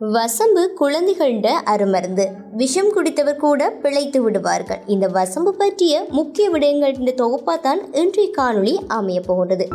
வசம்பு குழந்தைகளிட அருமருந்து. விஷம் குடித்தவர் கூட பிழைத்து விடுவார்கள். இந்த வசம்பு பற்றிய முக்கிய விடயங்கள் விடயங்களின் தொகுப்பாத்தான் இன்றைய காணொளி அமைய போகின்றது.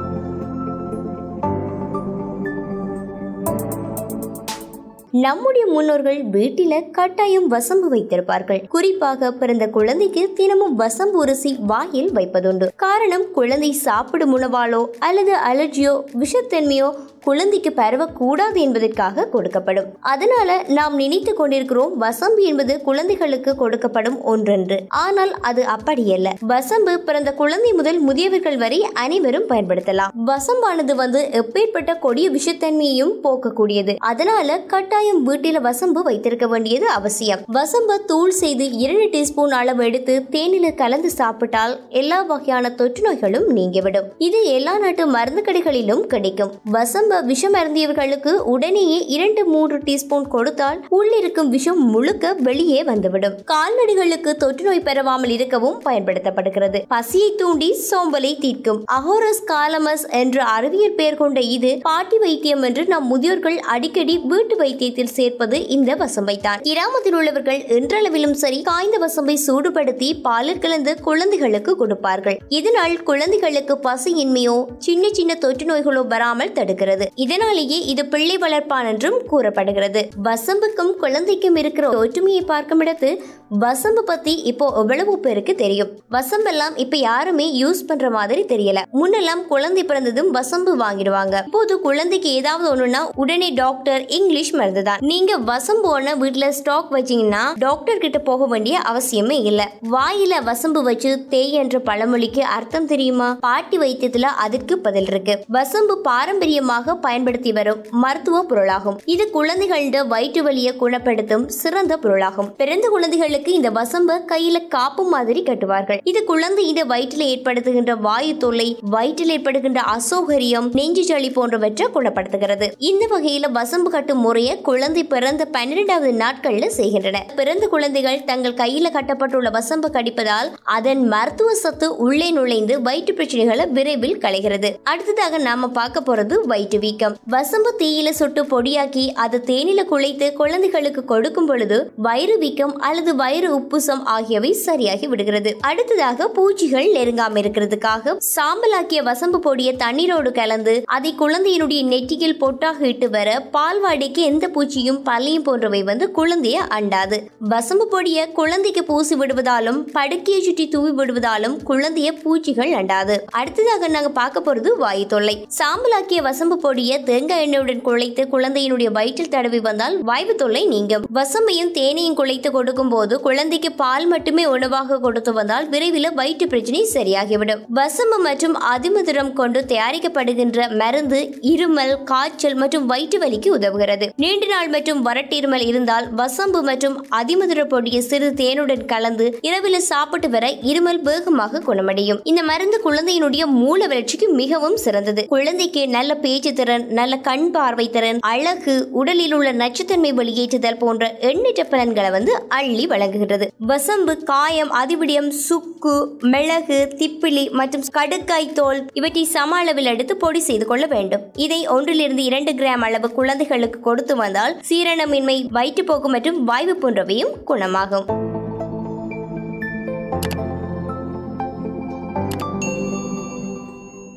நம்முடைய முன்னோர்கள் வீட்டில கட்டாயம் வசம்பு வைத்திருப்பார்கள். குறிப்பாக பிறந்த குழந்தைக்கு தினமும் வசம்பு உரசி வாயில் வைப்பதுண்டு. காரணம் குழந்தை சாப்பிடும் உணவாலோ அல்லது அலர்ஜியோ விஷத்தன்மையோ குழந்தைக்கு பரவக்கூடாது என்பதற்காக கொடுக்கப்படும். அதனால நாம் நினைத்து கொண்டிருக்கிறோம் வசம்பு என்பது குழந்தைகளுக்கு கொடுக்கப்படும் ஒன்றென்று. ஆனால் அது அப்படியல்ல. வசம்பு பிறந்த குழந்தை முதல் முதியவர்கள் வரை அனைவரும் பயன்படுத்தலாம். வசம்பானது வந்து எப்பேற்பட்ட கொடிய விஷத்தன்மையையும் போக்கக்கூடியது. அதனால கட்டாயம் வீட்டில வசம்பு வைத்திருக்க வேண்டியது அவசியம். வசம்பை தூள் செய்து இரண்டு டீஸ்பூன் அளவு எடுத்து தேனில கலந்து சாப்பிட்டால் எல்லா வகையான தொற்று நோய்களும் நீங்கிவிடும். இது எல்லா நாட்டு மருந்து கடைகளிலும் கிடைக்கும். வசம்ப விஷம் அருந்தியவர்களுக்கு உடனேயே இரண்டு மூன்று டீஸ்பூன் கொடுத்தால் உள்ளிருக்கும் விஷம் முழுக்க வெளியே வந்துவிடும். கால்நடைகளுக்கு தொற்று நோய் இருக்கவும் பயன்படுத்தப்படுகிறது. பசியை தூண்டி சோம்பலை தீர்க்கும். அஹோரஸ் காலமஸ் என்ற அறிவியல் பெயர் கொண்ட இது பாட்டி வைத்தியம் என்று நம் முதியோர்கள் அடிக்கடி வீட்டு வைத்தியத்தில் சேர்ப்பது இந்த வசம்பை தான் கிராமத்தில் உள்ளவர்கள் என்றளவிலும் சரி காய்ந்த வசம்பை சூடுபடுத்தி பாலில் கலந்து குழந்தைகளுக்கு கொடுப்பார்கள். இதனால் குழந்தைகளுக்கு பசியின்மையோ சின்ன சின்ன தொற்று நோய்களோ வராமல் தடுக்கிறது. இதனாலேயே இது பிள்ளை வளர்ப்பான் என்றும் கூறப்படுகிறது. வசம்புக்கும் குழந்தைக்கும் இருக்கிற ஒற்றுமையை பார்க்கும் இடத்து வசம்பு பத்தி இப்போ எவ்வளவு பேருக்கு தெரியும். வசம்பெல்லாம் இப்ப யாருமே யூஸ் பண்ற மாதிரி தெரியல. முன்னெல்லாம் குழந்தை பிறந்ததும் வசம்பு வாங்கிடுவாங்க. இப்போது குழந்தைக்கு ஏதாவது ஒண்ணுனா உடனே டாக்டர் இங்கிலீஷ் மருந்து தான் நீங்க வசம்பு ஒண்ணு வீட்டுல ஸ்டாக் வச்சீங்கன்னா டாக்டர் கிட்ட போக வேண்டிய அவசியமே இல்ல. வாயில வசம்பு வச்சு தேய் என்ற பழமொழிக்கு அர்த்தம் தெரியுமா? பாட்டி வைத்தியத்துல அதற்கு பதில் இருக்கு. வசம்பு பாரம்பரியமாக பயன்படுத்தி வரும் மருத்துவ பொருளாகும். இது குழந்தைகளிட வயிற்று வலியை குணப்படுத்தும் சிறந்த பொருளாகும். பிறந்த குழந்தைகளுக்கு இந்த வசம்ப கையில காப்பு மாதிரி கட்டுவார்கள். இது குழந்தை இந்த வயிற்றில் ஏற்படுத்துகின்ற வாயு தொல்லை வயிற்றில் ஏற்படுகின்ற அசௌகரியம் நெஞ்சு சளி போன்றவற்றை குணப்படுத்துகிறது. இந்த வகையில வசம்பு கட்டும் முறையை குழந்தை பிறந்த பன்னிரெண்டாவது நாட்கள்ல செய்கின்றன. பிறந்த குழந்தைகள் தங்கள் கையில கட்டப்பட்டுள்ள வசம்பு கடிப்பதால் அதன் மருத்துவ சத்து உள்ளே நுழைந்து வயிற்று பிரச்சனைகளை விரைவில் களைகிறது. அடுத்ததாக நாம பார்க்க போறது வயிற்று வீக்கம் வசம்பு தீயில சுட்டு பொடியாக்கி அது தேனில குழைத்து குழந்தைகளுக்கு கொடுக்கும் பொழுது வயிறு வீக்கம் அல்லது வயிறு உப்புசம் ஆகியவை சரியாகி விடுகிறது. அடுத்ததாக பூச்சிகள் நெருங்காம இருக்கிறதுக்காக சாம்பலாக்கிய வசம்பு பொடியை தண்ணீரோடு கலந்து அதை குழந்தையினுடைய நெற்றியில் பொட்டாக இட்டு வர பால்வாடிக்கு எந்த பூச்சியும் பல்லியும் போன்றவை வந்து குழந்தைய அண்டாது. வசம்பு பொடியை குழந்தைக்கு பூசி விடுவதாலும் படுக்கையை சுற்றி தூவி விடுவதாலும் குழந்தைய பூச்சிகள் அண்டாது. அடுத்ததாக நாங்க பார்க்க போறது வாயு தொல்லை. சாம்பலாக்கிய வசம்பு பொடியை தேங்காய் எண்ணெயுடன் குழைத்து குழந்தையினுடைய வயிற்றில் தடவி வந்தால் வாய்வு தொல்லை நீங்கும். வசம்பையும் தேனையும் குழைத்து கொடுக்கும் போது குழந்தைக்கு பால் மட்டுமே உணவாக கொடுத்து வந்தால் விரைவில் வயிற்று பிரச்சனை சரியாகிவிடும். வசம்பு மற்றும் அதிமதுரம் கொண்டு தயாரிக்கப்படுகின்ற மருந்து இருமல் காய்ச்சல் மற்றும் வயிற்று வலிக்கு உதவுகிறது. நீண்ட நாள் மற்றும் வறட்டிருமல் இருந்தால் வசம்பு மற்றும் அதிமதுர பொடியை சிறு தேனுடன் கலந்து இரவில் சாப்பிட்டு வர இருமல் வேகமாக குணமடையும். இந்த மருந்து குழந்தையினுடைய மூல வளர்ச்சிக்கு மிகவும் சிறந்தது. குழந்தைக்கு நல்ல பேச்சு திறன் நல்ல கண் பார்வை திறன் அழகு உடலில் உள்ள நச்சுத்தன்மை வெளியேற்றுதல் போன்ற எண்ணற்ற பலன்களை வந்து அள்ளி வழங்குகின்றது. வசம்பு காயம் அதிவிடியம் சுக்கு மிளகு திப்பிலி மற்றும் கடுக்காய் தோல் இவற்றை சம அளவில் எடுத்து பொடி செய்து கொள்ள வேண்டும். இதை ஒன்றிலிருந்து இரண்டு கிராம் அளவு குழந்தைகளுக்கு கொடுத்து வந்தால் சீரணமின்மை வயிற்றுப்போக்கு மற்றும் வாய்வு போன்றவையும் குணமாகும்.